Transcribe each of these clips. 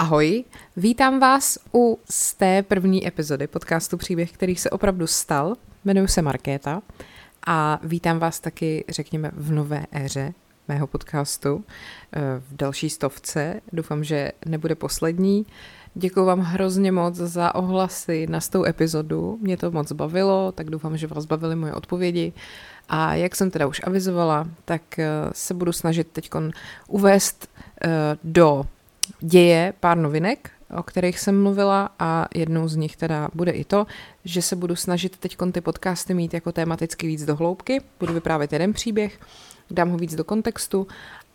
Ahoj, vítám vás u z té první epizody podcastu Příběh, který se opravdu stal. Jmenuji se Markéta a vítám vás taky, řekněme, v nové éře mého podcastu, eh, v další stovce. Doufám, že nebude poslední. Děkuji vám hrozně moc za ohlasy na tou epizodu. Mě to moc bavilo, tak doufám, že vás bavily moje odpovědi. A jak jsem teda už avizovala, tak eh, se budu snažit teď uvést eh, do děje pár novinek, o kterých jsem mluvila a jednou z nich teda bude i to, že se budu snažit teď ty podcasty mít jako tematicky víc do hloubky, budu vyprávět jeden příběh, dám ho víc do kontextu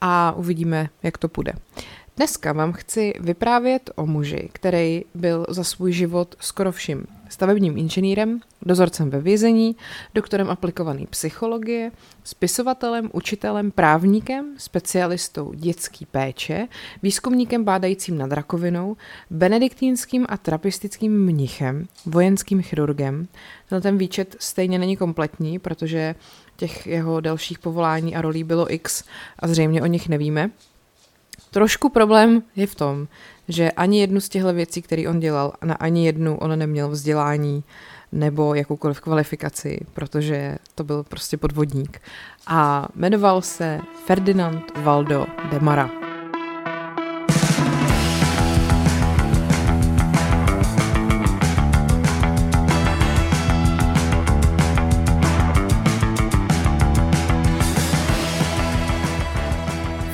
a uvidíme, jak to půjde. Dneska vám chci vyprávět o muži, který byl za svůj život skoro vším stavebním inženýrem, dozorcem ve vězení, doktorem aplikované psychologie, spisovatelem, učitelem, právníkem, specialistou dětský péče, výzkumníkem bádajícím nad rakovinou, benediktínským a trapistickým mnichem, vojenským chirurgem. ten výčet stejně není kompletní, protože těch jeho dalších povolání a rolí bylo x a zřejmě o nich nevíme. Trošku problém je v tom, že ani jednu z těchto věcí, které on dělal, na ani jednu on neměl vzdělání nebo jakoukoliv kvalifikaci, protože to byl prostě podvodník. A jmenoval se Ferdinand Valdo de Mara.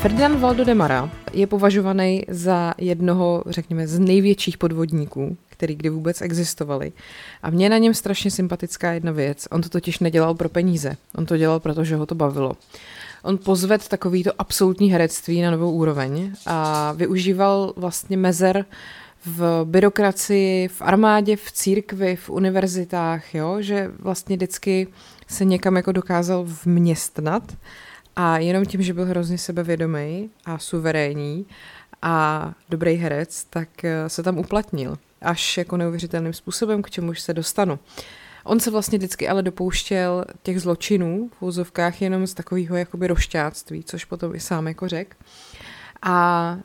Ferdinand Valdo de Mara je považovaný za jednoho, řekněme, z největších podvodníků, který kdy vůbec existovali. A mě na něm strašně sympatická jedna věc. On to totiž nedělal pro peníze. On to dělal, protože ho to bavilo. On pozved takovýto absolutní herectví na novou úroveň a využíval vlastně mezer v byrokracii, v armádě, v církvi, v univerzitách, jo? že vlastně vždycky se někam jako dokázal vměstnat a jenom tím, že byl hrozně sebevědomý a suverénní a dobrý herec, tak eh, se tam uplatnil. Až jako neuvěřitelným způsobem, k čemuž se dostanu. On se vlastně vždycky ale dopouštěl těch zločinů v úzovkách jenom z takového jakoby rošťáctví, což potom i sám jako řek. A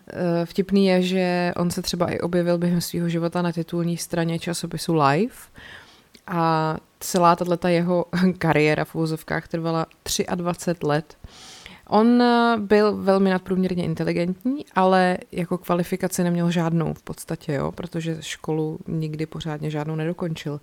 e, vtipný je, že on se třeba i objevil během svého života na titulní straně časopisu Life, a celá tato jeho kariéra v úzovkách trvala 23 let. On eh, byl velmi nadprůměrně inteligentní, ale jako kvalifikaci neměl žádnou v podstatě, jo, protože školu nikdy pořádně žádnou nedokončil.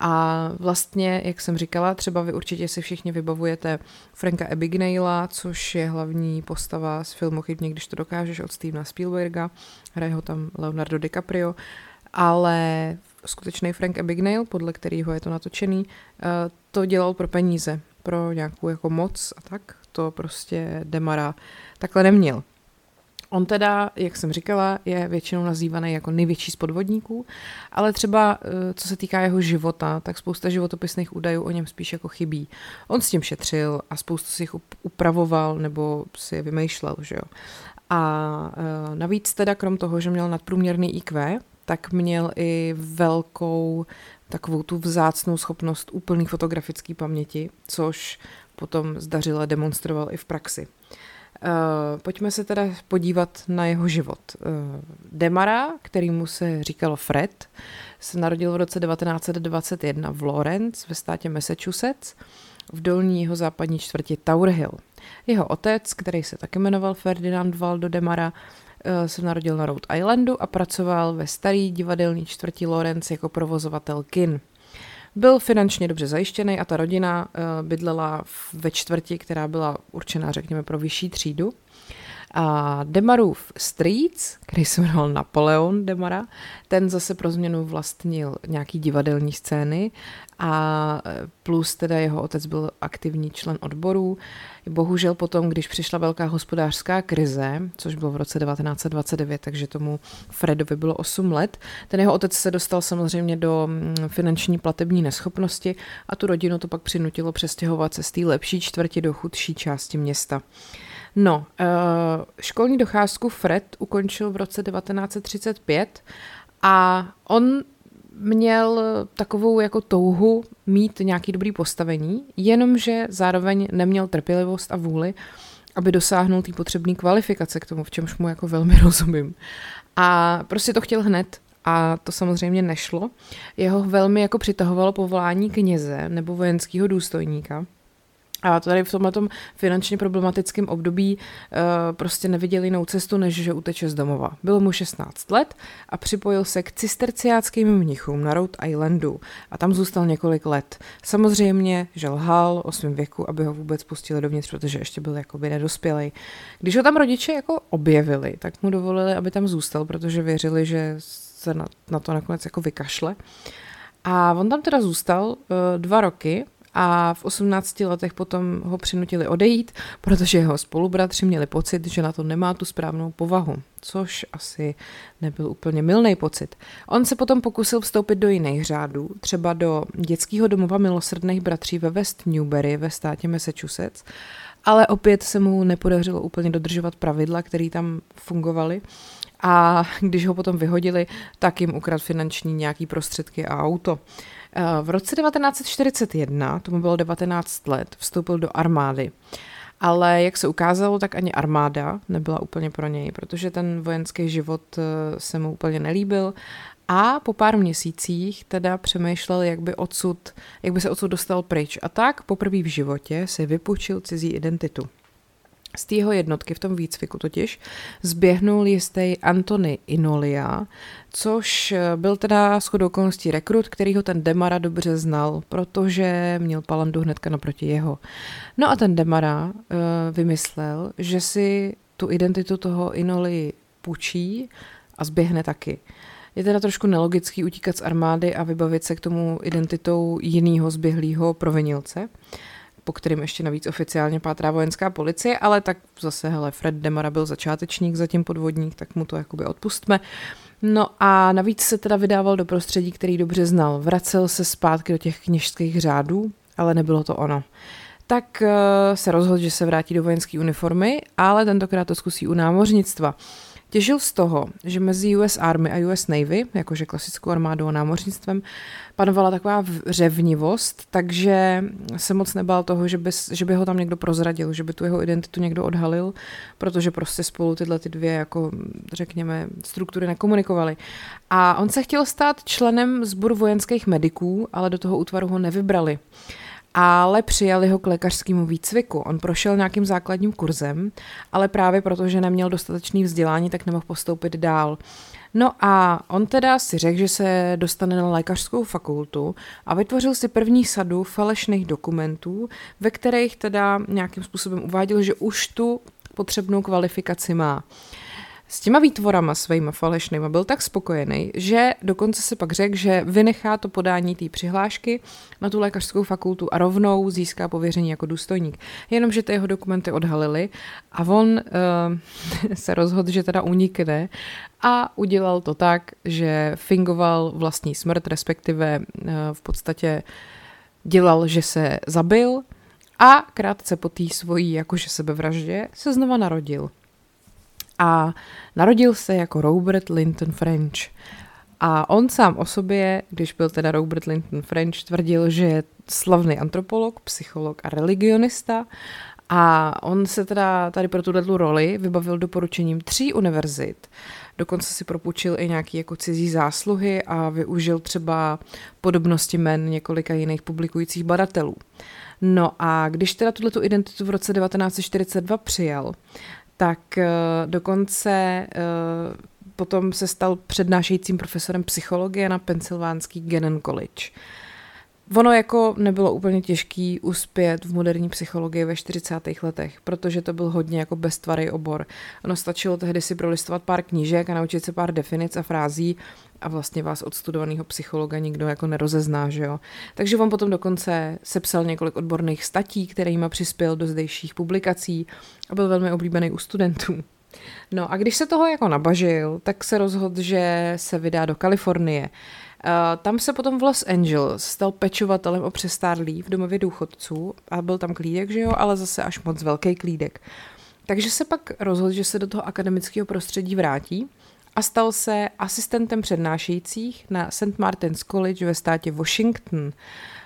A vlastně, jak jsem říkala, třeba vy určitě si všichni vybavujete Franka Abagnale, což je hlavní postava z filmu Chybně, když to dokážeš od Stevena Spielberga, hraje ho tam Leonardo DiCaprio, ale skutečný Frank Abagnale, podle kterého je to natočený, eh, to dělal pro peníze, pro nějakou jako moc a tak. To prostě Demara takhle neměl. On teda, jak jsem říkala, je většinou nazývaný jako největší z podvodníků, ale třeba eh, co se týká jeho života, tak spousta životopisných údajů o něm spíš jako chybí. On s tím šetřil a spoustu si jich upravoval nebo si je vymýšlel, že jo. A eh, navíc teda krom toho, že měl nadprůměrný IQ, tak měl i velkou takovou tu vzácnou schopnost úplný fotografické paměti, což potom zdařile demonstroval i v praxi. Uh, pojďme se teda podívat na jeho život. Uh, Demara, který mu se říkalo Fred, se narodil v roce 1921 v Lawrence ve státě Massachusetts v dolní jeho západní čtvrti Tower Hill. Jeho otec, který se taky jmenoval Ferdinand Valdo Demara, se narodil na Rhode Islandu a pracoval ve starý divadelní čtvrti Lawrence jako provozovatel kin. Byl finančně dobře zajištěný a ta rodina eh, bydlela ve čtvrti, která byla určená, řekněme, pro vyšší třídu. A Demarův strýc, který se jmenoval Napoleon Demara, ten zase pro změnu vlastnil nějaký divadelní scény a e, plus teda jeho otec byl aktivní člen odborů. Bohužel potom, když přišla velká hospodářská krize, což bylo v roce 1929, takže tomu Fredovi bylo 8 let, ten jeho otec se dostal samozřejmě do mm, finanční platební neschopnosti a tu rodinu to pak přinutilo přestěhovat se z té lepší čtvrti do chudší části města. No, eh, školní docházku Fred ukončil v roce 1935 a on měl takovou jako touhu mít nějaký dobrý postavení, jenomže zároveň neměl trpělivost a vůli, aby dosáhnul té potřebné kvalifikace k tomu, v čemž mu jako velmi rozumím. A prostě to chtěl hned a to samozřejmě nešlo. Jeho velmi jako přitahovalo povolání kněze nebo vojenského důstojníka. A tady v tomhle finančně problematickém období uh, prostě neviděl jinou cestu, než že uteče z domova. Bylo mu 16 let a připojil se k cisterciáckým mnichům na Rhode Islandu a tam zůstal několik let. Samozřejmě, že lhal o svém věku, aby ho vůbec pustili dovnitř, protože ještě byl jakoby nedospělý. Když ho tam rodiče jako objevili, tak mu dovolili, aby tam zůstal, protože věřili, že se na, na to nakonec jako vykašle. A on tam teda zůstal uh, dva roky a v 18 letech potom ho přinutili odejít, protože jeho spolubratři měli pocit, že na to nemá tu správnou povahu, což asi nebyl úplně milný pocit. On se potom pokusil vstoupit do jiných řádů, třeba do dětského domova milosrdných bratří ve West Newbury ve státě Massachusetts, ale opět se mu nepodařilo úplně dodržovat pravidla, které tam fungovaly a když ho potom vyhodili, tak jim ukradl finanční nějaký prostředky a auto. Eh, v roce 1941, tomu bylo 19 let, vstoupil do armády. Ale jak se ukázalo, tak ani armáda nebyla úplně pro něj, protože ten vojenský život eh, se mu úplně nelíbil a po pár měsících teda přemýšlel, jak by, odsud, jak by se odsud dostal pryč. A tak poprvé v životě si vypučil cizí identitu. Z té jeho jednotky v tom výcviku totiž zběhnul jistý Antony Inolia, což eh, byl teda shodou okolností rekrut, který ho ten Demara dobře znal, protože měl palandu hnedka naproti jeho. No a ten Demara uh, vymyslel, že si tu identitu toho Inoli půjčí a zběhne taky. Je teda trošku nelogický utíkat z armády a vybavit se k tomu identitou jiného zběhlého provinilce po kterým ještě navíc oficiálně pátrá vojenská policie, ale tak zase, hele, Fred Demara byl začátečník, zatím podvodník, tak mu to jakoby odpustme. No a navíc se teda vydával do prostředí, který dobře znal. Vracel se zpátky do těch kněžských řádů, ale nebylo to ono. Tak uh, se rozhodl, že se vrátí do vojenské uniformy, ale tentokrát to zkusí u námořnictva. Těžil z toho, že mezi US Army a US Navy, jakože klasickou armádou a námořnictvem, panovala taková řevnivost, takže se moc nebál toho, že by, že by ho tam někdo prozradil, že by tu jeho identitu někdo odhalil, protože prostě spolu tyhle ty dvě, jako řekněme, struktury nekomunikovaly. A on se chtěl stát členem sboru vojenských mediků, ale do toho útvaru ho nevybrali ale přijali ho k lékařskému výcviku. On prošel nějakým základním kurzem, ale právě protože neměl dostatečný vzdělání, tak nemohl postoupit dál. No a on teda si řekl, že se dostane na lékařskou fakultu a vytvořil si první sadu falešných dokumentů, ve kterých teda nějakým způsobem uváděl, že už tu potřebnou kvalifikaci má. S těma výtvorama svýma falešnýma byl tak spokojený, že dokonce se pak řekl, že vynechá to podání té přihlášky na tu lékařskou fakultu a rovnou získá pověření jako důstojník. Jenomže ty jeho dokumenty odhalili a on uh, se rozhodl, že teda unikne a udělal to tak, že fingoval vlastní smrt, respektive uh, v podstatě dělal, že se zabil a krátce po té svojí jakože sebevraždě se znova narodil a narodil se jako Robert Linton French. A on sám o sobě, když byl teda Robert Linton French, tvrdil, že je slavný antropolog, psycholog a religionista a on se teda tady pro tuto roli vybavil doporučením tří univerzit. Dokonce si propůjčil i nějaký jako cizí zásluhy a využil třeba podobnosti men několika jiných publikujících badatelů. No a když teda tuto identitu v roce 1942 přijal, tak uh, dokonce uh, potom se stal přednášejícím profesorem psychologie na Pensylvánský Gannon College. Ono jako nebylo úplně těžký uspět v moderní psychologii ve 40. letech, protože to byl hodně jako beztvarý obor. Ono stačilo tehdy si prolistovat pár knížek a naučit se pár definic a frází a vlastně vás od studovaného psychologa nikdo jako nerozezná, že jo. Takže on potom dokonce sepsal několik odborných statí, kterými přispěl do zdejších publikací a byl velmi oblíbený u studentů. No a když se toho jako nabažil, tak se rozhodl, že se vydá do Kalifornie. Uh, tam se potom v Los Angeles stal pečovatelem o přestárlý v domově důchodců a byl tam klídek, že jo, ale zase až moc velký klídek. Takže se pak rozhodl, že se do toho akademického prostředí vrátí a stal se asistentem přednášejících na St. Martin's College ve státě Washington.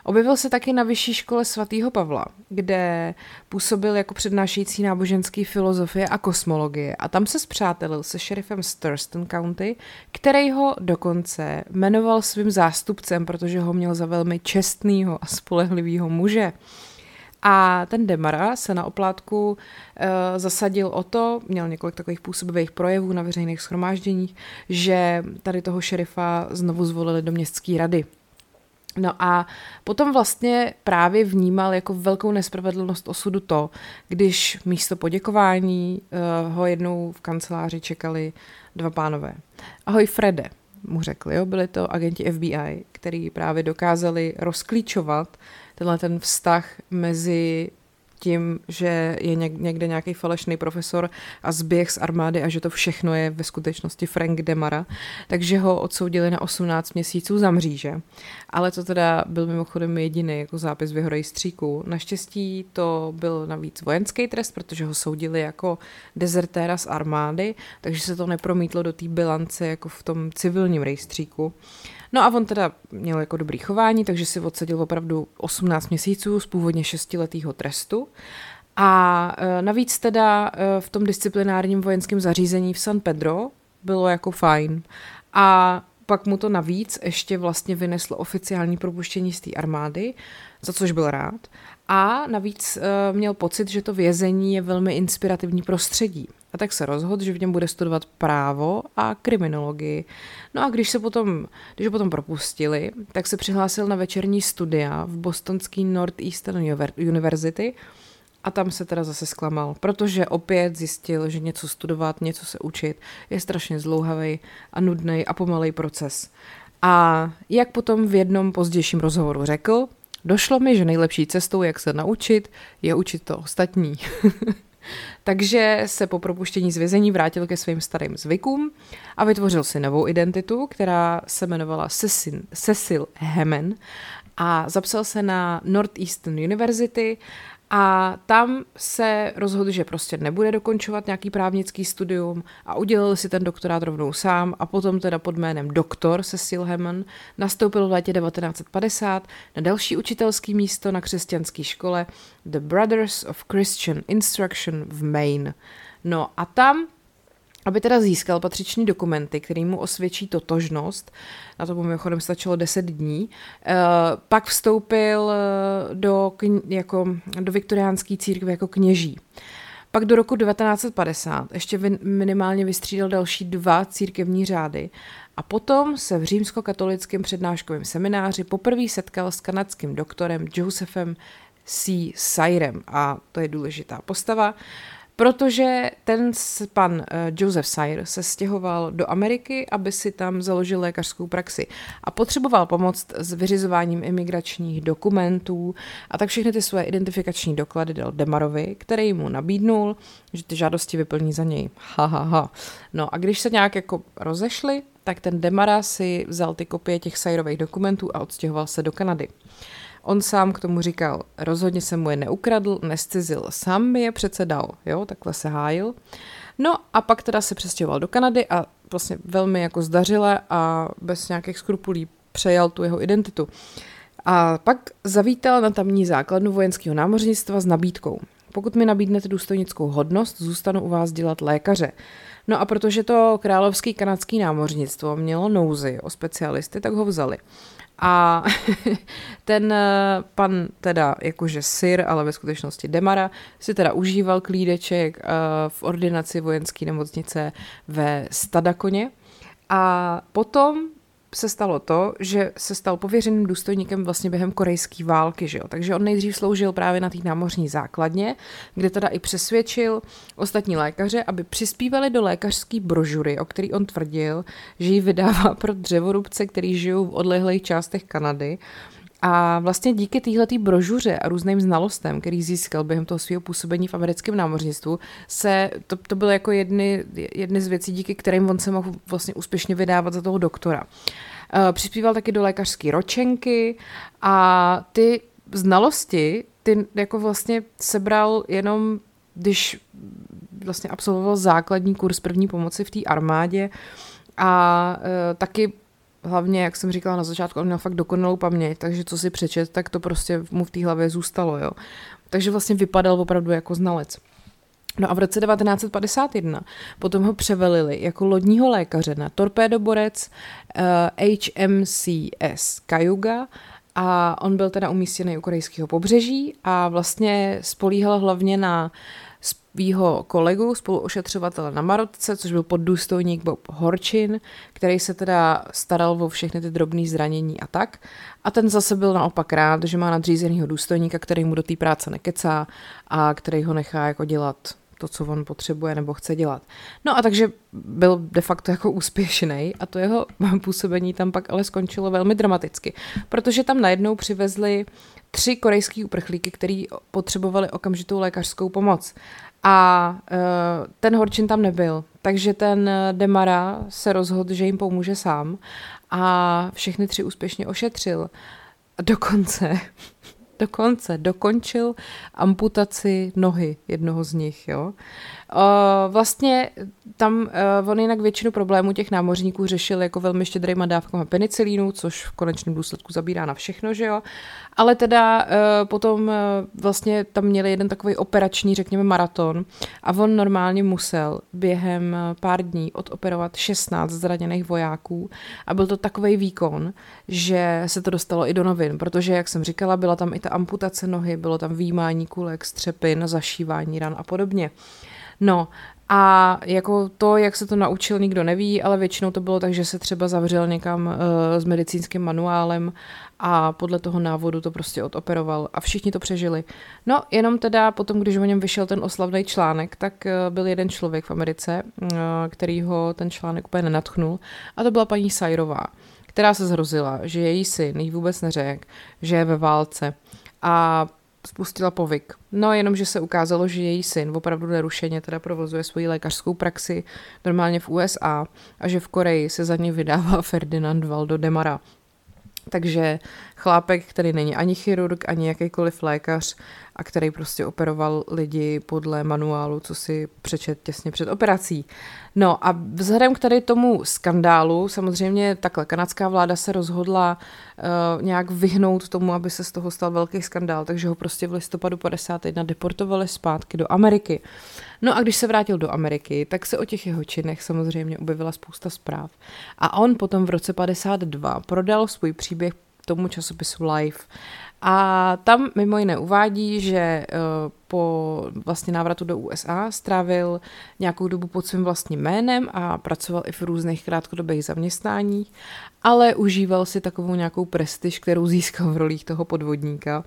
Objevil se taky na vyšší škole svatého Pavla, kde působil jako přednášející náboženský filozofie a kosmologie a tam se zpřátelil se šerifem Thurston County, který ho dokonce jmenoval svým zástupcem, protože ho měl za velmi čestného a spolehlivého muže. A ten Demara se na oplátku uh, zasadil o to, měl několik takových působivých projevů na veřejných schromážděních, že tady toho šerifa znovu zvolili do městské rady. No a potom vlastně právě vnímal jako velkou nespravedlnost osudu to, když místo poděkování uh, ho jednou v kanceláři čekali dva pánové. Ahoj Frede, mu řekli, jo, byli to agenti FBI, který právě dokázali rozklíčovat tenhle ten vztah mezi tím, že je někde nějaký falešný profesor a zběh z armády a že to všechno je ve skutečnosti Frank Demara, takže ho odsoudili na 18 měsíců za mříže. Ale to teda byl mimochodem jediný jako zápis v jeho rejstříku. Naštěstí to byl navíc vojenský trest, protože ho soudili jako dezertéra z armády, takže se to nepromítlo do té bilance jako v tom civilním rejstříku. No a on teda měl jako dobrý chování, takže si odsedil opravdu 18 měsíců z původně 6-letého trestu. A e, navíc teda e, v tom disciplinárním vojenském zařízení v San Pedro bylo jako fajn. A pak mu to navíc ještě vlastně vyneslo oficiální propuštění z té armády, za což byl rád. A navíc uh, měl pocit, že to vězení je velmi inspirativní prostředí. A tak se rozhodl, že v něm bude studovat právo a kriminologii. No a když se potom, když ho potom propustili, tak se přihlásil na večerní studia v bostonský Northeastern University a tam se teda zase zklamal, protože opět zjistil, že něco studovat, něco se učit je strašně zlouhavý a nudný a pomalej proces. A jak potom v jednom pozdějším rozhovoru řekl, došlo mi, že nejlepší cestou, jak se naučit, je učit to ostatní. Takže se po propuštění z vězení vrátil ke svým starým zvykům a vytvořil si novou identitu, která se jmenovala Cecil, Cecil Hemen a zapsal se na Northeastern University a tam se rozhodl, že prostě nebude dokončovat nějaký právnický studium a udělal si ten doktorát rovnou sám a potom teda pod jménem doktor Cecil Hammond nastoupil v létě 1950 na další učitelský místo na křesťanské škole The Brothers of Christian Instruction v Maine. No a tam aby teda získal patřiční dokumenty, který mu osvědčí totožnost, na to mimochodem stačilo 10 dní, eh, pak vstoupil eh, do, jako, do viktoriánské církve jako kněží. Pak do roku 1950 ještě minimálně vystřídal další dva církevní řády a potom se v římskokatolickém přednáškovém semináři poprvé setkal s kanadským doktorem Josephem C. Syrem a to je důležitá postava. Protože ten pan eh, Joseph Sire se stěhoval do Ameriky, aby si tam založil lékařskou praxi a potřeboval pomoc s vyřizováním imigračních dokumentů a tak všechny ty své identifikační doklady dal Demarovi, který mu nabídnul, že ty žádosti vyplní za něj. Ha, ha, ha. No a když se nějak jako rozešli, tak ten Demara si vzal ty kopie těch Sirových dokumentů a odstěhoval se do Kanady. On sám k tomu říkal, rozhodně se mu je neukradl, nescizil, sám mi je přece dal, jo, takhle se hájil. No a pak teda se přestěhoval do Kanady a vlastně velmi jako zdařile a bez nějakých skrupulí přejal tu jeho identitu. A pak zavítal na tamní základnu vojenského námořnictva s nabídkou. Pokud mi nabídnete důstojnickou hodnost, zůstanu u vás dělat lékaře. No a protože to královský kanadský námořnictvo mělo nouzy o specialisty, tak ho vzali. A ten eh, pan teda jakože Sir, ale ve skutečnosti Demara, si teda užíval klídeček eh, v ordinaci vojenské nemocnice ve Stadakoně. A potom se stalo to, že se stal pověřeným důstojníkem vlastně během korejské války, že jo? takže on nejdřív sloužil právě na té námořní základně, kde teda i přesvědčil ostatní lékaře, aby přispívali do lékařské brožury, o který on tvrdil, že ji vydává pro dřevorubce, který žijou v odlehlých částech Kanady. A vlastně díky téhleté brožuře a různým znalostem, který získal během toho svého působení v americkém námořnictvu, se to, to bylo jako jedny, jedny z věcí, díky kterým on se mohl vlastně úspěšně vydávat za toho doktora. Uh, přispíval taky do lékařské ročenky a ty znalosti, ty jako vlastně sebral jenom, když vlastně absolvoval základní kurz první pomoci v té armádě a uh, taky hlavně, jak jsem říkala na začátku, on měl fakt dokonalou paměť, takže co si přečet, tak to prostě mu v té hlavě zůstalo, jo. Takže vlastně vypadal opravdu jako znalec. No a v roce 1951 potom ho převelili jako lodního lékaře na torpédoborec uh, eh, HMCS Cayuga a on byl teda umístěný u korejského pobřeží a vlastně spolíhal hlavně na svýho kolegu, spoluošetřovatele na Marotce, což byl poddůstojník Bob Horčin, který se teda staral o všechny ty drobné zranění a tak. A ten zase byl naopak rád, že má nadřízenýho důstojníka, který mu do té práce nekecá a který ho nechá jako dělat to, co on potřebuje nebo chce dělat. No a takže byl de facto jako úspěšný a to jeho působení tam pak ale skončilo velmi dramaticky, protože tam najednou přivezli tři korejský uprchlíky, který potřebovali okamžitou lékařskou pomoc. A uh, ten Horčin tam nebyl, takže ten Demara se rozhodl, že jim pomůže sám a všechny tři úspěšně ošetřil. Dokonce dokonce dokončil amputaci nohy jednoho z nich. Jo. Vlastně tam on jinak většinu problémů těch námořníků řešil jako velmi štědrýma dávkama penicilínu, což v konečném důsledku zabírá na všechno, že jo. Ale teda potom vlastně tam měli jeden takový operační, řekněme, maraton a on normálně musel během pár dní odoperovat 16 zraněných vojáků a byl to takový výkon, že se to dostalo i do novin, protože, jak jsem říkala, byla tam i ta amputace nohy, bylo tam výjímání kulek, střepin, zašívání ran a podobně. No a jako to, jak se to naučil, nikdo neví, ale většinou to bylo tak, že se třeba zavřel někam uh, s medicínským manuálem a podle toho návodu to prostě odoperoval a všichni to přežili. No, jenom teda potom, když o něm vyšel ten oslavný článek, tak uh, byl jeden člověk v Americe, uh, který ho ten článek úplně nenatchnul a to byla paní Sajrová, která se zhrozila, že její syn jí vůbec neřekl, že je ve válce a spustila povyk. No jenom, že se ukázalo, že její syn opravdu nerušeně teda provozuje svoji lékařskou praxi normálně v USA a že v Koreji se za ní vydává Ferdinand Valdo Demara. Takže chlápek, který není ani chirurg, ani jakýkoliv lékař a který prostě operoval lidi podle manuálu, co si přečet těsně před operací. No a vzhledem k tady tomu skandálu, samozřejmě takhle kanadská vláda se rozhodla uh, nějak vyhnout tomu, aby se z toho stal velký skandál, takže ho prostě v listopadu 51 deportovali zpátky do Ameriky. No a když se vrátil do Ameriky, tak se o těch jeho činech samozřejmě objevila spousta zpráv. A on potom v roce 52 prodal svůj příběh tomu časopisu Life. A tam mimo jiné uvádí, že eh, po vlastně návratu do USA strávil nějakou dobu pod svým vlastním jménem a pracoval i v různých krátkodobých zaměstnáních, ale užíval si takovou nějakou prestiž, kterou získal v rolích toho podvodníka.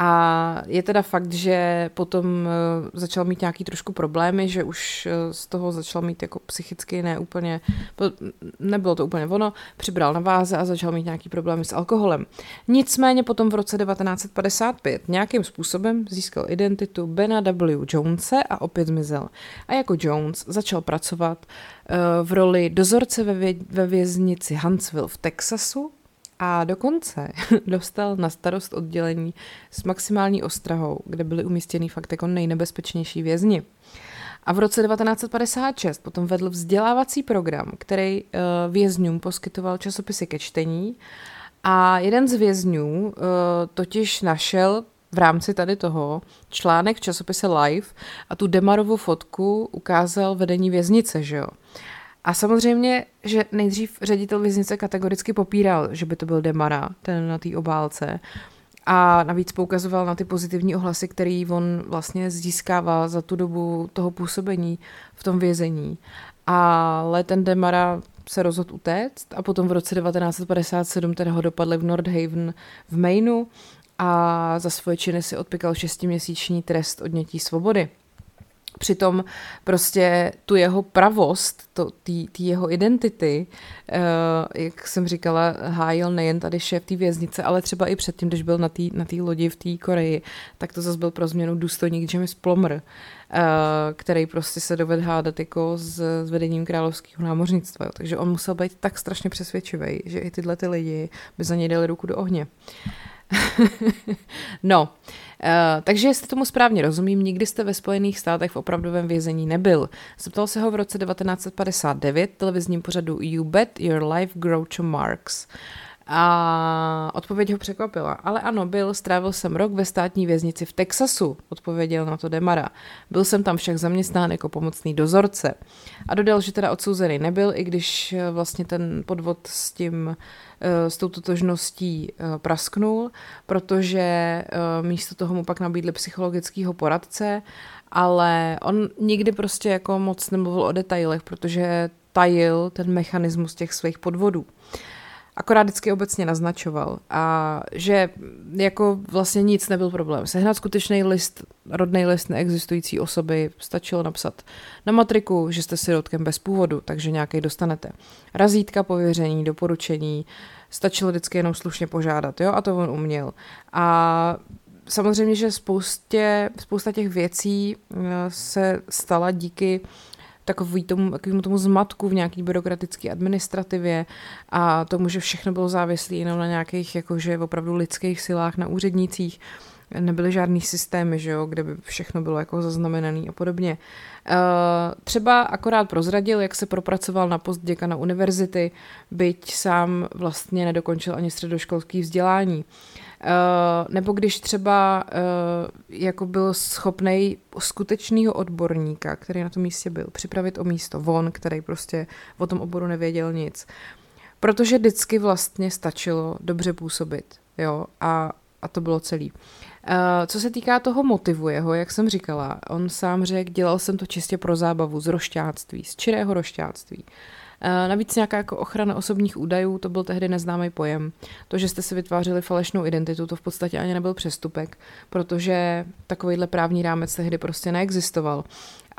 A je teda fakt, že potom eh, začal mít nějaký trošku problémy, že už eh, z toho začal mít jako psychicky ne úplně, nebylo to úplně ono, přibral na váze a začal mít nějaký problémy s alkoholem. Nicméně potom v roce 1955 nějakým způsobem získal identitu Bena W. Jonese a opět zmizel. A jako Jones začal pracovat eh, v roli dozorce ve věznici Huntsville v Texasu a dokonce dostal na starost oddělení s maximální ostrahou, kde byly umístěny fakt jako nejnebezpečnější vězni. A v roce 1956 potom vedl vzdělávací program, který uh, vězňům poskytoval časopisy ke čtení a jeden z vězňů uh, totiž našel v rámci tady toho článek v časopise Live a tu Demarovu fotku ukázal vedení věznice, že jo. A samozřejmě, že nejdřív ředitel věznice kategoricky popíral, že by to byl Demara, ten na té obálce. A navíc poukazoval na ty pozitivní ohlasy, který on vlastně získává za tu dobu toho působení v tom vězení. Ale ten Demara se rozhodl utéct a potom v roce 1957 teda ho dopadli v Nordhaven v Mainu a za svoje činy si odpikal šestiměsíční trest odnětí svobody. Přitom prostě tu jeho pravost, to, tý, tý jeho identity, uh, jak jsem říkala, hájil nejen tady šéf té věznice, ale třeba i předtím, když byl na té na lodi v té Koreji, tak to zase byl pro změnu důstojník James Plomer. který prostě se dovede hádat jako s, s vedením královského námořnictva. Takže on musel být tak strašně přesvědčivý, že i tyhle ty lidi by za něj dali ruku do ohně. no, uh, takže jestli tomu správně rozumím, nikdy jste ve Spojených státech v opravdovém vězení nebyl. Zeptal se ho v roce 1959 televizním pořadu You Bet Your Life Groucho Marx. A odpověď ho překvapila. Ale ano, byl, strávil jsem rok ve státní věznici v Texasu, odpověděl na to Demara. Byl jsem tam však zaměstnán jako pomocný dozorce. A dodal, že teda odsouzený nebyl, i když eh, vlastně ten podvod s tím eh, s tou totožností eh, prasknul, protože místo toho mu pak nabídli psychologického poradce, ale on nikdy prostě jako moc nemluvil o detailech, protože tajil ten mechanismus těch svých podvodů akorát vždycky obecně naznačoval a že jako vlastně nic nebyl problém. Sehnat skutečný list, rodný list neexistující osoby, stačilo napsat na matriku, že jste sirotkem bez původu, takže nějaký dostanete. Razítka, pověření, doporučení, stačilo vždycky jenom slušně požádat, jo, a to on uměl. A samozřejmě, že spoustě, spousta těch věcí eh, se stala díky takový tomu, takovému tomu zmatku v nějaký byrokratické administrativě a tomu, že všechno bylo závislé jenom na nějakých jakože opravdu lidských silách na úřednících nebyly žádný systémy, že jo, kde by všechno bylo jako zaznamenané a podobně. Uh, třeba akorát prozradil, jak se propracoval na post děkana univerzity, byť sám vlastně nedokončil ani středoškolský vzdělání. Eh, nebo když třeba uh, jako byl schopný skutečného odborníka, který na tom místě byl, připravit o místo von, který prostě o tom oboru nevěděl nic. Protože vždycky vlastně stačilo dobře působit, jo, a, a to bylo celý. Uh, co se týká toho motivu jeho, jak jsem říkala, on sám řekl, dělal jsem to čistě pro zábavu, z rošťáctví, z čirého rošťáctví. Uh, Eh, navíc nějaká jako ochrana osobních údajů, to byl tehdy neznámý pojem. To, že jste si vytvářeli falešnou identitu, to v podstatě ani nebyl přestupek, protože takovýhle právní rámec tehdy prostě neexistoval.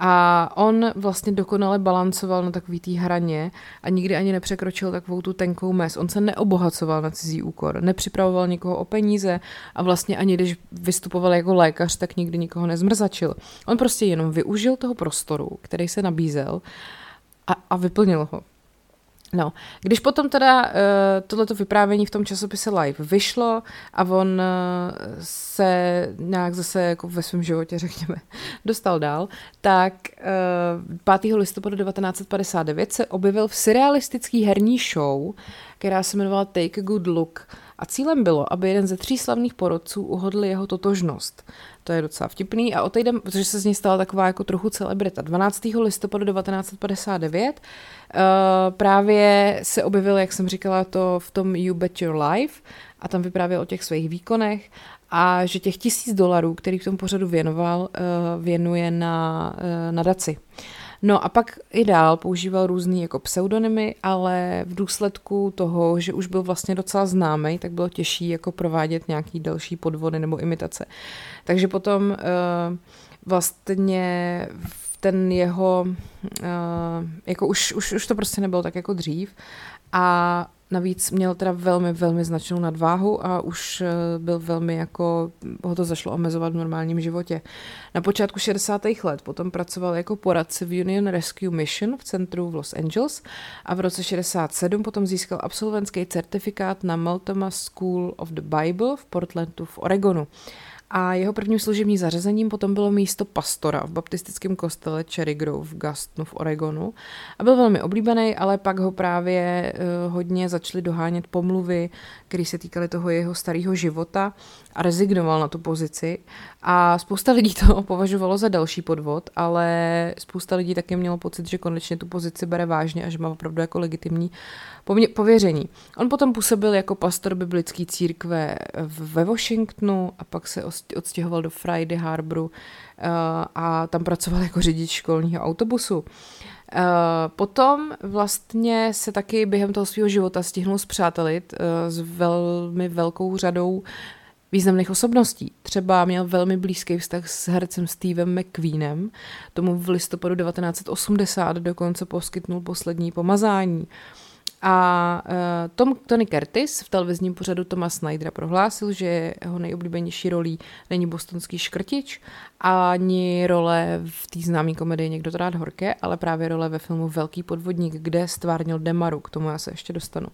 A on vlastně dokonale balancoval na takový té hraně a nikdy ani nepřekročil takovou tu tenkou mez. On se neobohacoval na cizí úkor, nepřipravoval nikoho o peníze a vlastně ani když vystupoval jako lékař, tak nikdy nikoho nezmrzačil. On prostě jenom využil toho prostoru, který se nabízel a, a vyplnil ho. No, když potom teda uh, tohleto vyprávění v tom časopise Live vyšlo a on uh, se nějak zase jako ve svém životě, řekněme, dostal dál, tak uh, 5. listopadu 1959 se objevil v surrealistický herní show, která se jmenovala Take a Good Look a cílem bylo, aby jeden ze tří slavných porodců uhodl jeho totožnost. To je docela vtipný a o týden, protože se z ní stala taková jako trochu celebrita. 12. listopadu 1959 eh, právě se objevil, jak jsem říkala, to v tom You Bet Your Life a tam vyprávěl o těch svých výkonech a že těch tisíc dolarů, který v tom pořadu věnoval, uh, věnuje na uh, nadaci. No a pak i dál používal různý jako pseudonymy, ale v důsledku toho, že už byl vlastně docela známý, tak bylo těžší jako provádět nějaký další podvody nebo imitace. Takže potom uh, vlastně ten jeho, uh, jako už, už, už to prostě nebylo tak jako dřív a Navíc měl teda velmi, velmi značnou nadváhu a už eh, byl velmi jako, ho to zašlo omezovat v normálním životě. Na počátku 60. let potom pracoval jako poradce v Union Rescue Mission v centru v Los Angeles a v roce 67 potom získal absolventský certifikát na Multnomah School of the Bible v Portlandu v Oregonu a jeho prvním služebním zařazením potom bylo místo pastora v baptistickém kostele Cherry Grove v Gastnu v Oregonu. A byl velmi oblíbený, ale pak ho právě uh, hodně začaly dohánět pomluvy, které se týkaly toho jeho starého života a rezignoval na tu pozici a spousta lidí to považovalo za další podvod, ale spousta lidí taky mělo pocit, že konečně tu pozici bere vážně a že má opravdu jako legitimní pověření. On potom působil jako pastor biblické církve ve Washingtonu a pak se odstěhoval do Friday Harboru eh, a tam pracoval jako řidič školního autobusu. Eh, potom vlastně se taky během toho svého života stihnul zpřátelit eh, s velmi velkou řadou významných osobností. Třeba měl velmi blízký vztah s hercem Stevem McQueenem, tomu v listopadu 1980 dokonce poskytnul poslední pomazání. A uh, Tom, Tony Curtis v televizním pořadu Toma Snydera prohlásil, že jeho nejoblíbenější rolí není bostonský škrtič ani role v té známé komedii Někdo to rád horké, ale právě role ve filmu Velký podvodník, kde stvárnil Demaru, k tomu já se ještě dostanu.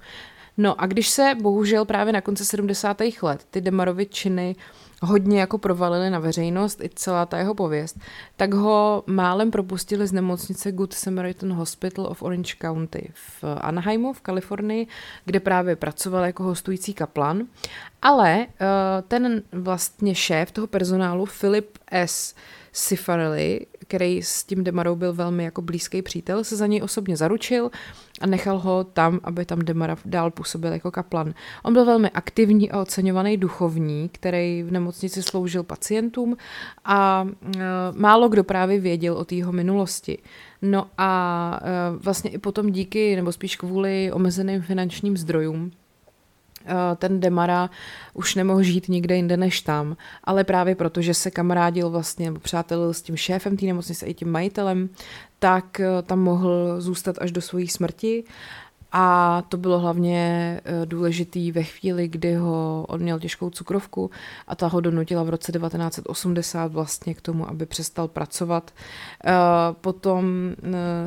No a když se bohužel právě na konci 70. let ty Demarovy činy hodně jako provalily na veřejnost i celá ta jeho pověst, tak ho málem propustili z nemocnice Good Samaritan Hospital of Orange County v Anaheimu v Kalifornii, kde právě pracoval jako hostující kaplan. Ale uh, ten vlastně šéf toho personálu, Philip S. Cifarelli, který s tím Demarou byl velmi jako blízký přítel, se za něj osobně zaručil a nechal ho tam, aby tam Demara dál působil jako kaplan. On byl velmi aktivní a oceňovaný duchovní, který v nemocnici sloužil pacientům a e, málo kdo právě věděl o jeho minulosti. No a e, vlastně i potom díky, nebo spíš kvůli omezeným finančním zdrojům, Eh, ten Demara už nemohl žít nikde jinde než tam, ale právě proto, že se kamarádil vlastně, nebo přátelil s tím šéfem té nemocnice i tím majitelem, tak eh, tam mohl zůstat až do své smrti a to bylo hlavně eh, důležitý ve chvíli, kdy ho, on měl těžkou cukrovku a ta ho donutila v roce 1980 vlastně k tomu, aby přestal pracovat. Potom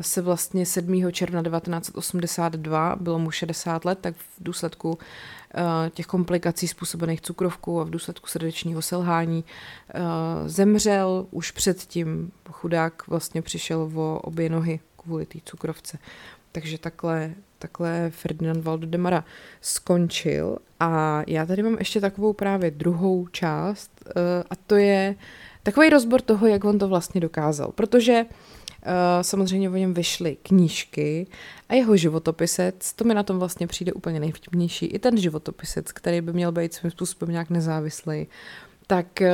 se vlastně 7. června 1982, bylo mu 60 let, tak v důsledku Eh, těch komplikací způsobených cukrovkou a v důsledku srdečního selhání eh, zemřel. Už předtím chudák vlastně přišel o obě nohy kvůli té cukrovce. Takže takhle, takhle Ferdinand Valdemara skončil. A já tady mám ještě takovou právě druhou část eh, a to je takový rozbor toho, jak on to vlastně dokázal. Protože Eh, samozřejmě o něm vyšly knížky a jeho životopisec, to mi na tom vlastně přijde úplně nejvtipnější. I ten životopisec, který by měl být svým způsobem nějak nezávislý, tak eh,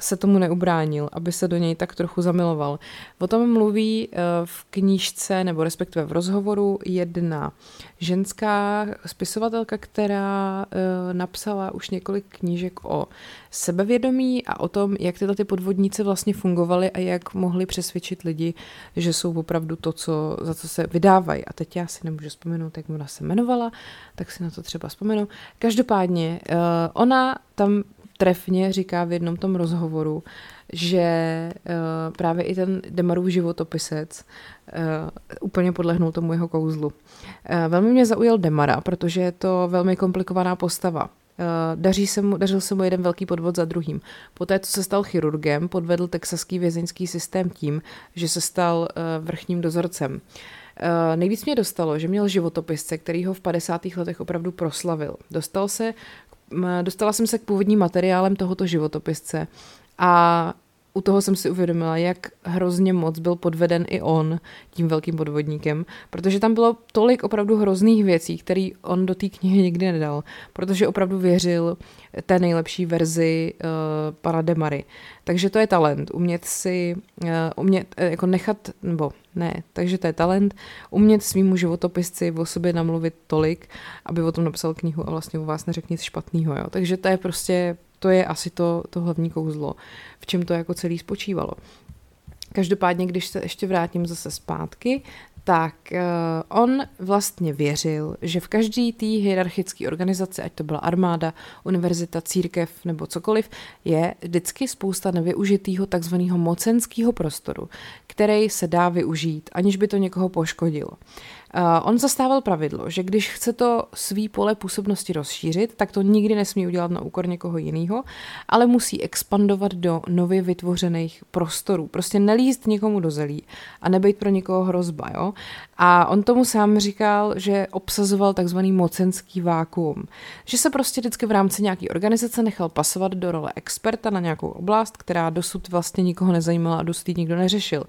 se tomu neubránil, aby se do něj tak trochu zamiloval. O tom mluví eh, v knížce, nebo respektive v rozhovoru jedna ženská spisovatelka, která eh, napsala už několik knížek o sebevědomí a o tom, jak tyhle ty podvodníci vlastně fungovaly a jak mohli přesvědčit lidi, že jsou opravdu to, co, za co se vydávají. A teď já si nemůžu vzpomenout, jak ona se jmenovala, tak si na to třeba vzpomenu. Každopádně, ona tam trefně říká v jednom tom rozhovoru, že uh, právě i ten Demarův životopisec uh, úplně podlehnul tomu jeho kouzlu. Uh, velmi mě zaujal Demara, protože je to velmi komplikovaná postava. Daří se mu, dařil se mu jeden velký podvod za druhým. Poté, co se stal chirurgem, podvedl texaský vězeňský systém tím, že se stal vrchním dozorcem. Uh, nejvíc mě dostalo, že měl životopisce, který ho v 50. letech opravdu proslavil. Dostal se dostala jsem se k původním materiálem tohoto životopisce. A u toho jsem si uvědomila, jak hrozně moc byl podveden i on tím velkým podvodníkem, protože tam bylo tolik opravdu hrozných věcí, které on do té knihy nikdy nedal, protože opravdu věřil té nejlepší verzi uh, pana Demary. Takže to je talent, umět si, uh, umět, uh, jako nechat, nebo ne, takže to je talent, umět svýmu životopisci o sobě namluvit tolik, aby o tom napsal knihu a vlastně u vás neřekl nic špatného. Takže to je prostě to je asi to, to hlavní kouzlo, v čem to jako celý spočívalo. Každopádně, když se ještě vrátím zase zpátky, tak uh, on vlastně věřil, že v každé té hierarchické organizaci, ať to byla armáda, univerzita, církev nebo cokoliv, je vždycky spousta nevyužitého takzvaného mocenského prostoru, který se dá využít, aniž by to někoho poškodilo. Uh, on zastával pravidlo, že když chce to svý pole působnosti rozšířit, tak to nikdy nesmí udělat na úkor někoho jiného, ale musí expandovat do nově vytvořených prostorů. Prostě nelíst někomu do zelí a nebejt pro někoho hrozba. Jo? A on tomu sám říkal, že obsazoval takzvaný mocenský vákuum. Že se prostě vždycky v rámci nějaké organizace nechal pasovat do role experta na nějakou oblast, která dosud vlastně nikoho nezajímala a dosud nikdo neřešil.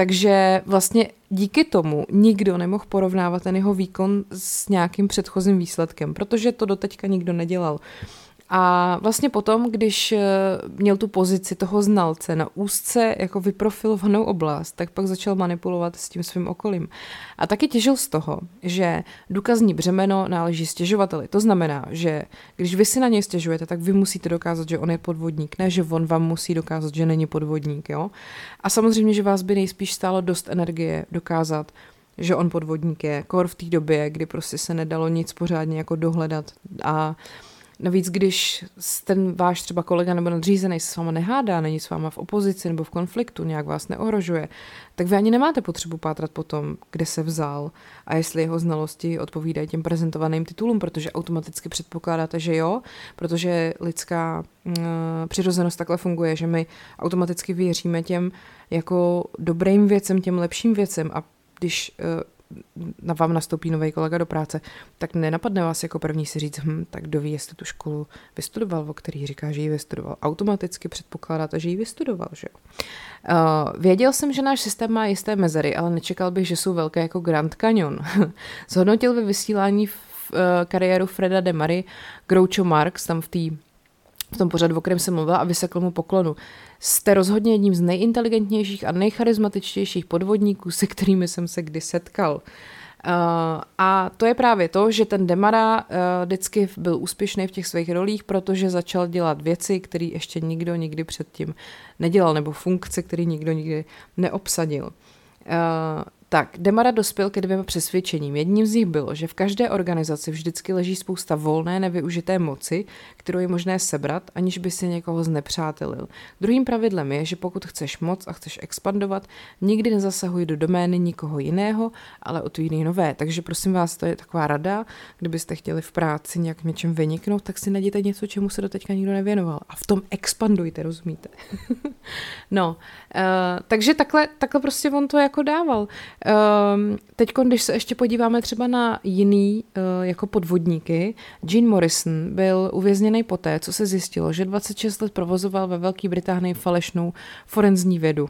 Takže vlastně díky tomu nikdo nemohl porovnávat ten jeho výkon s nějakým předchozím výsledkem, protože to doteďka nikdo nedělal. A vlastně potom, když eh, měl tu pozici toho znalce na úzce jako vyprofilovanou oblast, tak pak začal manipulovat s tím svým okolím. A taky těžil z toho, že důkazní břemeno náleží stěžovateli. To znamená, že když vy si na něj stěžujete, tak vy musíte dokázat, že on je podvodník, ne že on vám musí dokázat, že není podvodník. Jo? A samozřejmě, že vás by nejspíš stálo dost energie dokázat, že on podvodník je, kor v té době, kdy prostě se nedalo nic pořádně jako dohledat a Navíc, když ten váš třeba kolega nebo nadřízený se s váma nehádá, není s váma v opozici nebo v konfliktu, nějak vás neohrožuje, tak vy ani nemáte potřebu pátrat po tom, kde se vzal a jestli jeho znalosti odpovídají těm prezentovaným titulům, protože automaticky předpokládáte, že jo, protože lidská uh, přirozenost takhle funguje, že my automaticky věříme těm jako dobrým věcem, těm lepším věcem. A když uh, na vám nastoupí nový kolega do práce, tak nenapadne vás jako první si říct, hm, tak kdo ví, jestli tu školu vystudoval, o který říká, že ji vystudoval. Automaticky předpokládáte, že ji vystudoval, že jo. Uh, věděl jsem, že náš systém má jisté mezery, ale nečekal bych, že jsou velké jako Grand Canyon. Zhodnotil ve vysílání v uh, kariéru Freda Demary Groucho Marx, tam v té v tom pořadu, o kterém jsem mluvila a vysekl mu poklonu. Jste rozhodně jedním z nejinteligentnějších a nejcharizmatičtějších podvodníků, se kterými jsem se kdy setkal. Uh, a to je právě to, že ten Demara uh, vždycky byl úspěšný v těch svých rolích, protože začal dělat věci, které ještě nikdo nikdy předtím nedělal, nebo funkce, které nikdo nikdy neobsadil. Uh, tak, Demara dospěl ke dvěma přesvědčením. Jedním z nich bylo, že v každé organizaci vždycky leží spousta volné, nevyužité moci, kterou je možné sebrat, aniž by si někoho znepřátelil. Druhým pravidlem je, že pokud chceš moc a chceš expandovat, nikdy nezasahuj do domény nikoho jiného, ale otvírej nové. Takže prosím vás, to je taková rada, kdybyste chtěli v práci nějak něčem vyniknout, tak si najděte něco, čemu se doteďka nikdo nevěnoval. A v tom expandujte, rozumíte? no, uh, takže takhle, takhle prostě on to jako dával. Um, Teď, když se ještě podíváme třeba na jiný uh, jako podvodníky, Gene Morrison byl uvězněný poté, co se zjistilo, že 26 let provozoval ve Velké Británii falešnou forenzní vědu.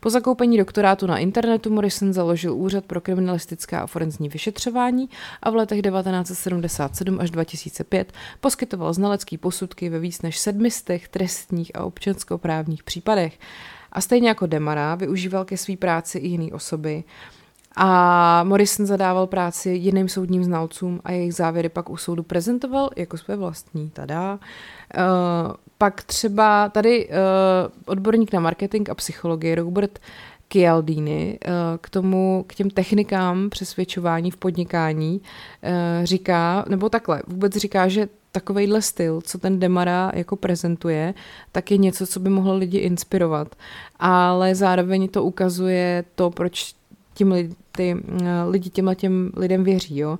Po zakoupení doktorátu na internetu Morrison založil Úřad pro kriminalistická a forenzní vyšetřování a v letech 1977 až 2005 poskytoval znalecký posudky ve víc než sedmistech trestních a občanskoprávních případech. A stejně jako Demara využíval ke své práci i jiné osoby. A Morrison zadával práci jiným soudním znalcům a jejich závěry pak u soudu prezentoval jako své vlastní. Tada. Uh, pak třeba tady uh, odborník na marketing a psychologii Robert Chialdini uh, k tomu, k těm technikám přesvědčování v podnikání uh, říká, nebo takhle, vůbec říká, že takovejhle styl, co ten Demara jako prezentuje, tak je něco, co by mohlo lidi inspirovat. Ale zároveň to ukazuje to, proč tím lidi, ty uh, lidi těmhle těm lidem věří, jo.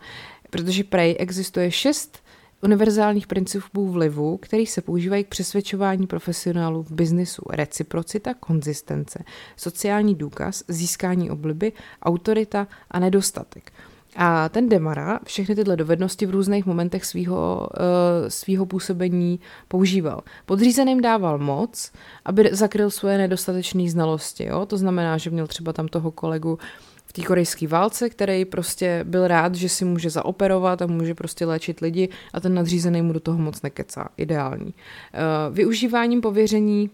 Protože prej existuje šest univerzálních principů vlivu, který se používají k přesvědčování profesionálů v biznisu. Reciprocita, konzistence, sociální důkaz, získání obliby, autorita a nedostatek. A ten Demara všechny tyhle dovednosti v různých momentech svého uh, svýho působení používal. Podřízeným dával moc, aby zakryl svoje nedostatečné znalosti. Jo? To znamená, že měl třeba tam toho kolegu v té korejské válce, který prostě byl rád, že si může zaoperovat a může prostě léčit lidi a ten nadřízený mu do toho moc nekecá. Ideální. Uh, využíváním pověření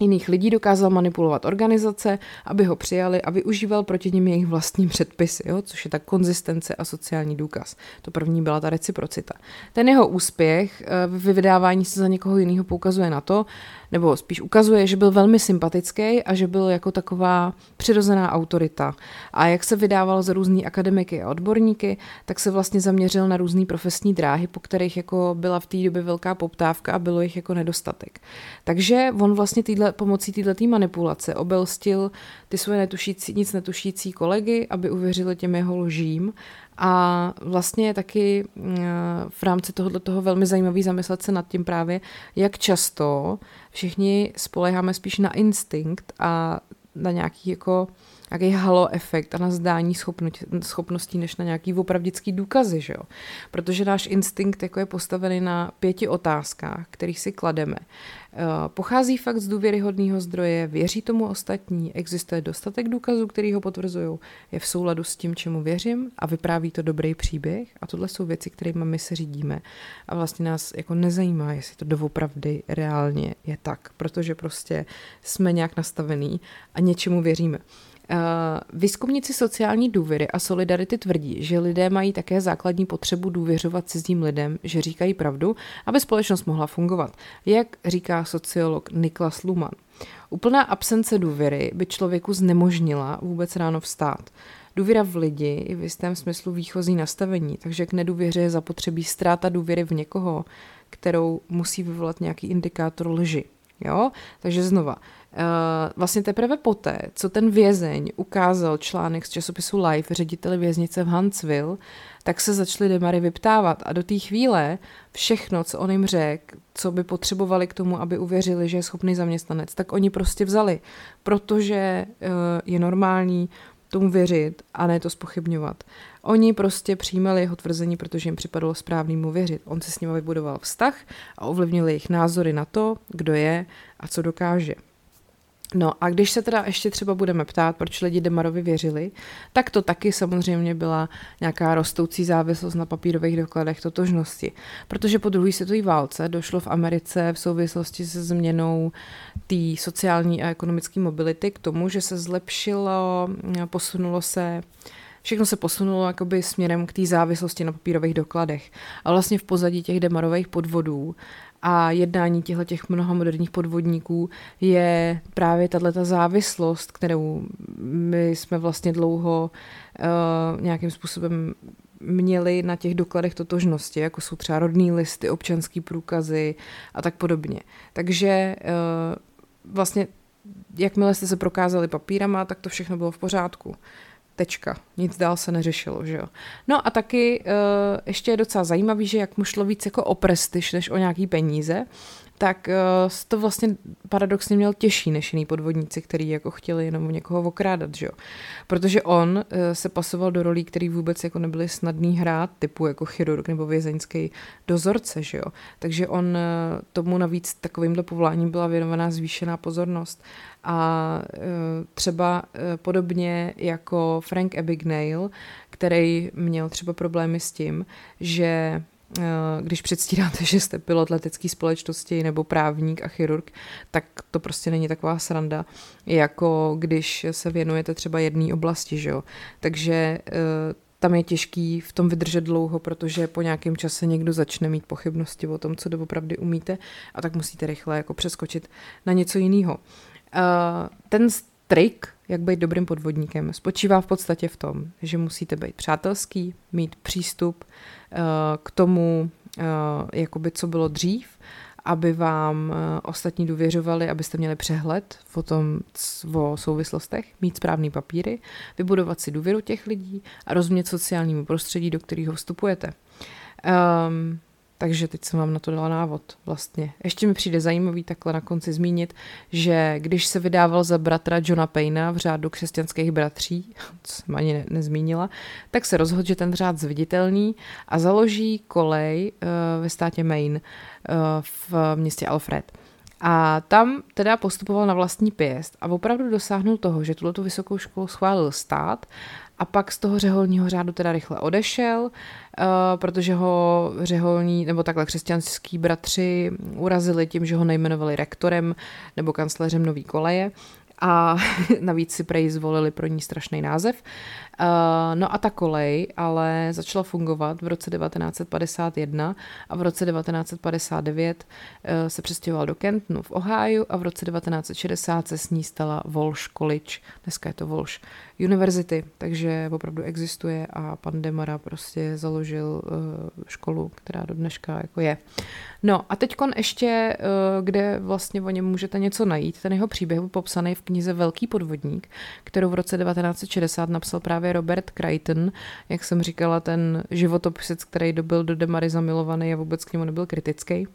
jiných lidí dokázal manipulovat organizace, aby ho přijali a využíval proti nim jejich vlastní předpisy, jo, což je tak konzistence a sociální důkaz. To první byla ta reciprocita. Ten jeho úspěch eh, v vydávání se za někoho jiného poukazuje na to, nebo spíš ukazuje, že byl velmi sympatický a že byl jako taková přirozená autorita. A jak se vydával za různý akademiky a odborníky, tak se vlastně zaměřil na různé profesní dráhy, po kterých jako byla v té době velká poptávka a bylo jich jako nedostatek. Takže on vlastně týhle, pomocí této manipulace obelstil ty svoje netušící, nic netušící kolegy, aby uvěřili těm jeho lžím a vlastně je taky mm, v rámci tohoto toho velmi zajímavý zamyslet se nad tím právě, jak často všichni spoleháme spíš na instinkt a na nějaký jako nějaký halo efekt a na zdání schopností, než na nějaký opravdický důkazy, že jo? Protože náš instinkt jako je postavený na pěti otázkách, kterých si klademe. Eh, pochází fakt z důvěryhodného zdroje, věří tomu ostatní, existuje dostatek důkazů, který ho potvrzují, je v souladu s tím, čemu věřím a vypráví to dobrý příběh a tohle jsou věci, kterými my se řídíme a vlastně nás jako nezajímá, jestli to doopravdy reálně je tak, protože prostě jsme nějak nastavený a něčemu věříme. Uh, výzkumníci sociální důvěry a solidarity tvrdí, že lidé mají také základní potřebu důvěřovat cizím lidem, že říkají pravdu, aby společnost mohla fungovat, jak říká sociolog Niklas Luman. Úplná absence důvěry by člověku znemožnila vůbec ráno vstát. důvěra v lidi je v jistém smyslu výchozí nastavení, takže k nedůvěře je zapotřebí ztráta důvěry v někoho, kterou musí vyvolat nějaký indikátor lži. Jo? Takže znova, uh, vlastně teprve poté, co ten vězeň ukázal článek z časopisu Life řediteli věznice v Huntsville, tak se začaly Demary vyptávat a do té chvíle všechno, co on jim řekl, co by potřebovali k tomu, aby uvěřili, že je schopný zaměstnanec, tak oni prostě vzali, protože uh, je normální tomu věřit a ne to spochybňovat. Oni prostě přijímali jeho tvrzení, protože jim připadalo správný mu věřit. On se s nimi vybudoval vztah a ovlivnil jejich názory na to, kdo je a co dokáže. No a když se teda ještě třeba budeme ptát, proč lidi Demarovi věřili, tak to taky samozřejmě byla nějaká rostoucí závislost na papírových dokladech totožnosti. Protože po druhé světové válce došlo v Americe v souvislosti se změnou té sociální a ekonomické mobility k tomu, že se zlepšilo, posunulo se všechno se posunulo jakoby směrem k té závislosti na papírových dokladech. A vlastně v pozadí těch demarových podvodů a jednání těchto těch mnoha moderních podvodníků je právě tato závislost, kterou my jsme vlastně dlouho uh, nějakým způsobem měli na těch dokladech totožnosti, jako jsou třeba rodní listy, občanský průkazy a tak podobně. Takže uh, vlastně jakmile jste se prokázali papírama, tak to všechno bylo v pořádku. Tečka. Nic dál se neřešilo, že jo. No a taky uh, ještě je docela zajímavý, že jak mu šlo víc jako o prestiž, než o nějaký peníze, tak uh, to vlastně paradoxně měl těžší než jiný podvodníci, kteří jako chtěli jenom někoho okrádat, že jo. Protože on uh, se pasoval do rolí, které vůbec jako nebyly snadný hrát, typu jako chirurg nebo vězeňský dozorce, že jo. Takže on uh, tomu navíc takovýmto povoláním byla věnovaná zvýšená pozornost. A uh, třeba uh, podobně jako Frank Abagnale, který měl třeba problémy s tím, že když předstíráte, že jste pilot letecké společnosti nebo právník a chirurg, tak to prostě není taková sranda, jako když se věnujete třeba jedné oblasti, že jo. Takže eh, tam je těžký v tom vydržet dlouho, protože po nějakém čase někdo začne mít pochybnosti o tom, co doopravdy umíte a tak musíte rychle jako přeskočit na něco jiného. Eh, ten trik, jak být dobrým podvodníkem, spočívá v podstatě v tom, že musíte být přátelský, mít přístup uh, k tomu, uh, jakoby co bylo dřív, aby vám uh, ostatní důvěřovali, abyste měli přehled o tom, o souvislostech, mít správný papíry, vybudovat si důvěru těch lidí a rozumět sociálnímu prostředí, do kterého vstupujete. Um, takže teď jsem vám na to dala návod vlastně. Ještě mi přijde zajímavý takhle na konci zmínit, že když se vydával za bratra Johna Payna v řádu křesťanských bratří, co jsem ani ne, nezmínila, tak se rozhodl, že ten řád zviditelný a založí kolej uh, ve státě Maine uh, v městě Alfred. A tam teda postupoval na vlastní pěst a opravdu dosáhnul toho, že tuto vysokou školu schválil stát a pak z toho řeholního řádu teda rychle odešel, uh, protože ho řeholní nebo takhle křesťanský bratři urazili tím, že ho nejmenovali rektorem nebo kancléřem Nový koleje a navíc si prej zvolili pro ní strašný název. Uh, no a ta kolej ale začala fungovat v roce 1951 a v roce 1959 uh, se přestěhoval do Kentonu v Ohio a v roce 1960 se s ní stala Walsh College, dneska je to Walsh University, takže opravdu existuje a pan Demara prostě založil uh, školu, která do dneška jako je. No a teď ještě, kde vlastně o něm můžete něco najít, ten jeho příběh byl popsaný v knize Velký podvodník, kterou v roce 1960 napsal právě Robert Crichton, jak jsem říkala, ten životopisec, který dobil do Demary zamilovaný a vůbec k němu nebyl kritický.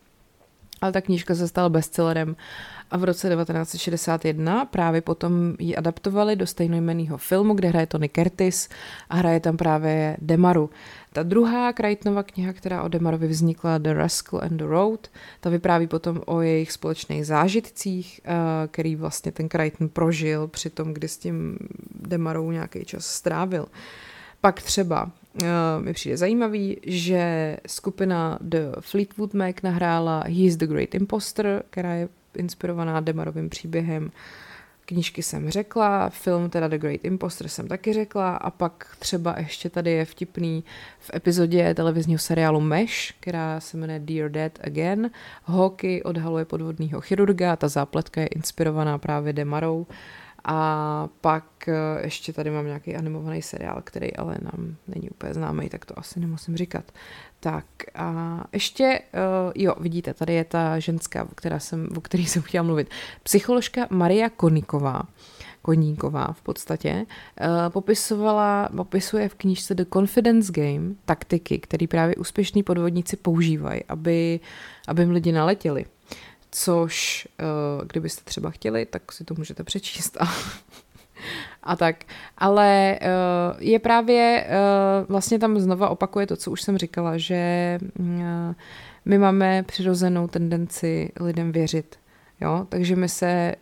Ale ta knížka se stala bestsellerem a v roce 1961 právě potom ji adaptovali do stejnojmenného filmu, kde hraje Tony Curtis a hraje tam právě Demaru. Ta druhá Crichtonova kniha, která o Demarovi vznikla, The Rascal and the Road, ta vypráví potom o jejich společných zážitcích, eh, který vlastně ten Crichton prožil při tom, kdy s tím Demarou nějaký čas strávil. Pak třeba uh, mi přijde zajímavý, že skupina The Fleetwood Mac nahrála He's the Great Imposter, která je inspirovaná Demarovým příběhem. Knížky jsem řekla, film teda The Great Imposter jsem taky řekla a pak třeba ještě tady je vtipný v epizodě televizního seriálu Mesh, která se jmenuje Dear Dead Again. Hawky odhaluje podvodného chirurga, ta zápletka je inspirovaná právě Demarou A pak eh, ještě tady mám nějaký animovaný seriál, který ale nám není úplně známý, tak to asi nemusím říkat. Tak a ještě, uh, jo, vidíte, tady je ta ženská, která jsem, o který jsem chtěla mluvit. Psycholožka Maria Koniková, Koníková v podstatě, uh, popisovala, popisuje v knížce The Confidence Game taktiky, které právě úspěšní podvodníci používají, aby, aby jim lidi naletěli což uh, kdybyste třeba chtěli, tak si to můžete přečíst a, a tak. Ale uh, je právě, uh, vlastně tam znova opakuje to, co už jsem říkala, že my máme přirozenou tendenci lidem věřit. Jo? Takže my se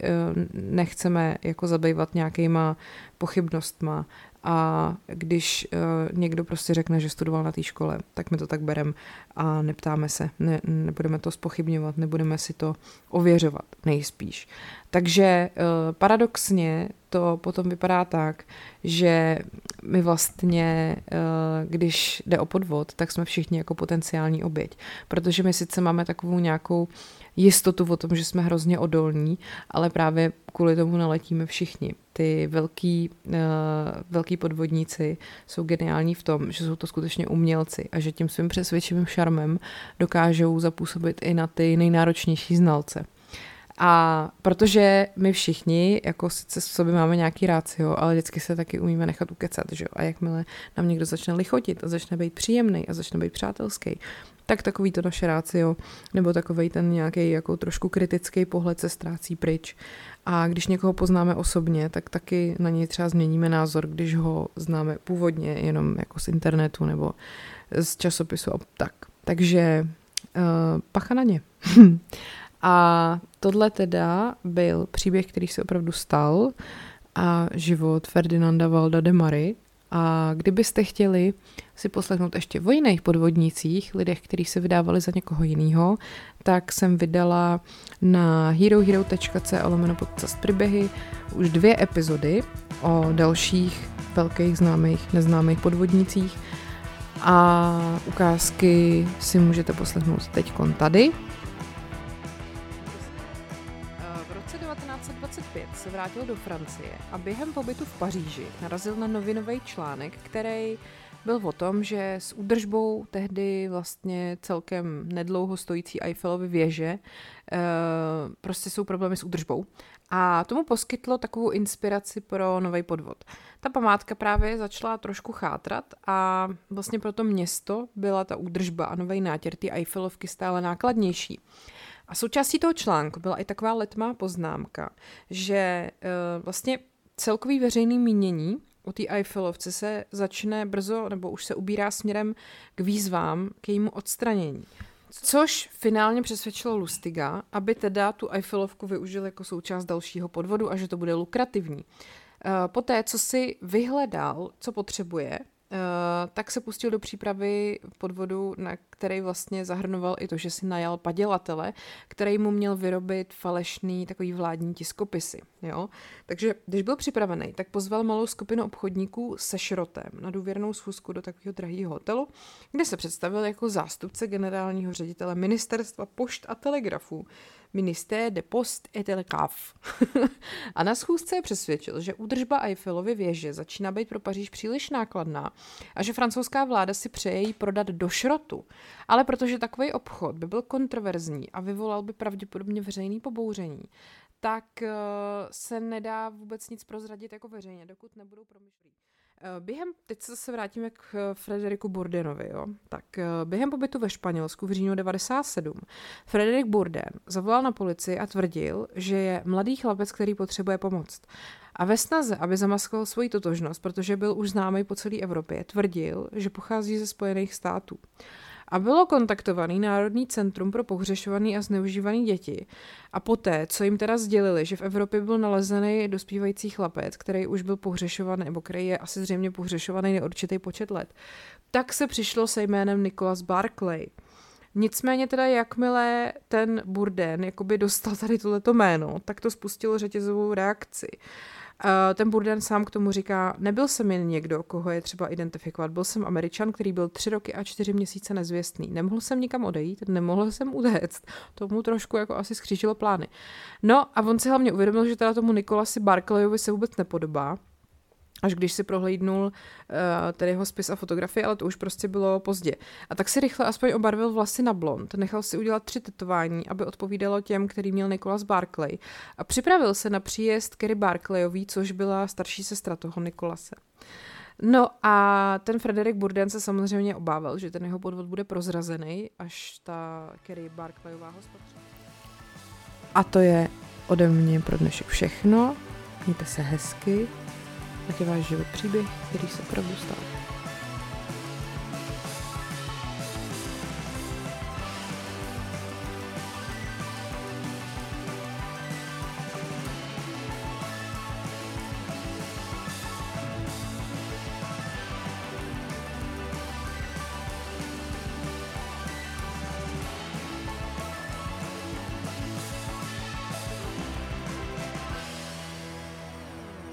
nechceme jako zabývat nějakýma pochybnostma a když uh, někdo prostě řekne, že studoval na té škole, tak my to tak berem a neptáme se, ne, nebudeme to spochybňovat, nebudeme si to ověřovat, nejspíš. Takže uh, paradoxně to potom vypadá tak, že my vlastně, uh, když jde o podvod, tak jsme všichni jako potenciální oběť, protože my sice máme takovou nějakou jistotu o tom, že jsme hrozně odolní, ale právě kvůli tomu naletíme všichni. Ty velký, uh, velký podvodníci jsou geniální v tom, že jsou to skutečně umělci a že tím svým přesvědčivým šarmem dokážou zapůsobit i na ty nejnáročnější znalce. A protože my všichni, jako sice v sobě máme nějaký rácio, ale vždycky se taky umíme nechat ukecat, že jo? A jakmile nám někdo začne lichotit a začne být příjemný a začne být přátelský, tak takový to naše rácio, nebo takový ten nějaký jako trošku kritický pohled se ztrácí pryč. A když někoho poznáme osobně, tak taky na něj třeba změníme názor, když ho známe původně jenom jako z internetu nebo z časopisu a tak. Takže uh, pacha na ně. a tohle teda byl příběh, který se opravdu stal a život Ferdinanda Valda de Mary, a kdybyste chtěli si poslechnout ještě o jiných podvodnících, lidech, kteří se vydávali za někoho jiného, tak jsem vydala na herohero.co lomeno podcast příběhy už dvě epizody o dalších velkých známých, neznámých podvodnících a ukázky si můžete poslechnout teď tady. Vrátil do Francie a během pobytu v Paříži narazil na novinový článek, který byl o tom, že s údržbou tehdy vlastně celkem nedlouho stojící Eiffelovy věže e, prostě jsou problémy s údržbou. A tomu poskytlo takovou inspiraci pro nový podvod. Ta památka právě začala trošku chátrat a vlastně pro to město byla ta údržba a nový nátěr ty Eiffelovky stále nákladnější. A součástí toho článku byla i taková letmá poznámka, že uh, vlastně celkový veřejný mínění o té Eiffelovce se začne brzo, nebo už se ubírá směrem k výzvám k jejímu odstranění. Což finálně přesvědčilo Lustiga, aby teda tu Eiffelovku využil jako součást dalšího podvodu a že to bude lukrativní. Eh, poté, co si vyhledal, co potřebuje, Eh, tak se pustil do přípravy podvodu, na který vlastně zahrnoval i to, že si najal padělatele, který mu měl vyrobit falešný takový vládní tiskopisy. Jo? Takže když byl připravený, tak pozval malou skupinu obchodníků se šrotem na důvěrnou schůzku do takového drahého hotelu, kde se představil jako zástupce generálního ředitele ministerstva pošt a telegrafů, Ministé de Post et Telegraph. a na schůzce je přesvědčil, že údržba Eiffelovy věže začíná být pro Paříž příliš nákladná a že francouzská vláda si přeje jí prodat do šrotu. Ale protože takový obchod by byl kontroverzní a vyvolal by pravděpodobně veřejný pobouření, tak uh, se nedá vůbec nic prozradit jako veřejně, dokud nebudou promyšlí. Eh, během, teď se zase vrátíme k eh, Frederiku Burdenovi, jo. Tak eh, během pobytu ve Španělsku v říjnu 97 Frederik Burden zavolal na policii a tvrdil, že je mladý chlapec, který potřebuje pomoc. A ve snaze, aby zamaskoval svoji totožnost, protože byl už známý po celé Evropě, tvrdil, že pochází ze Spojených států a bylo kontaktovaný Národní centrum pro pohřešovaný a zneužívaný děti. A poté, co jim teda sdělili, že v Evropě byl nalezený dospívající chlapec, který už byl pohřešovaný, nebo který je asi zřejmě pohřešovaný neurčitý počet let, tak se přišlo se jménem Nicholas Barclay. Nicméně teda jakmile ten Burden jakoby dostal tady tohleto jméno, tak to spustilo řetězovou reakci. Ten Burden sám k tomu říká, nebyl jsem jen někdo, koho je třeba identifikovat. Byl jsem Američan, který byl tři roky a čtyři měsíce nezvěstný. Nemohl jsem nikam odejít, nemohl jsem utéct. To mu trošku jako asi skřížilo plány. No a on si hlavně uvědomil, že teda tomu Nikolasi Barclayovi se vůbec nepodobá až když si prohlídnul uh, tedy jeho spis a fotografie, ale to už prostě bylo pozdě. A tak si rychle aspoň obarvil vlasy na blond, nechal si udělat tři tetování, aby odpovídalo těm, který měl Nicholas Barclay a připravil se na příjezd Kerry Barclayový, což byla starší sestra toho Nikolase. No a ten Frederick Burden se samozřejmě obával, že ten jeho podvod bude prozrazený, až ta Kerry Barclayová ho. A to je ode mě pro dnešek všechno. Mějte se hezky, ať je váš život příběh, který se opravdu stal.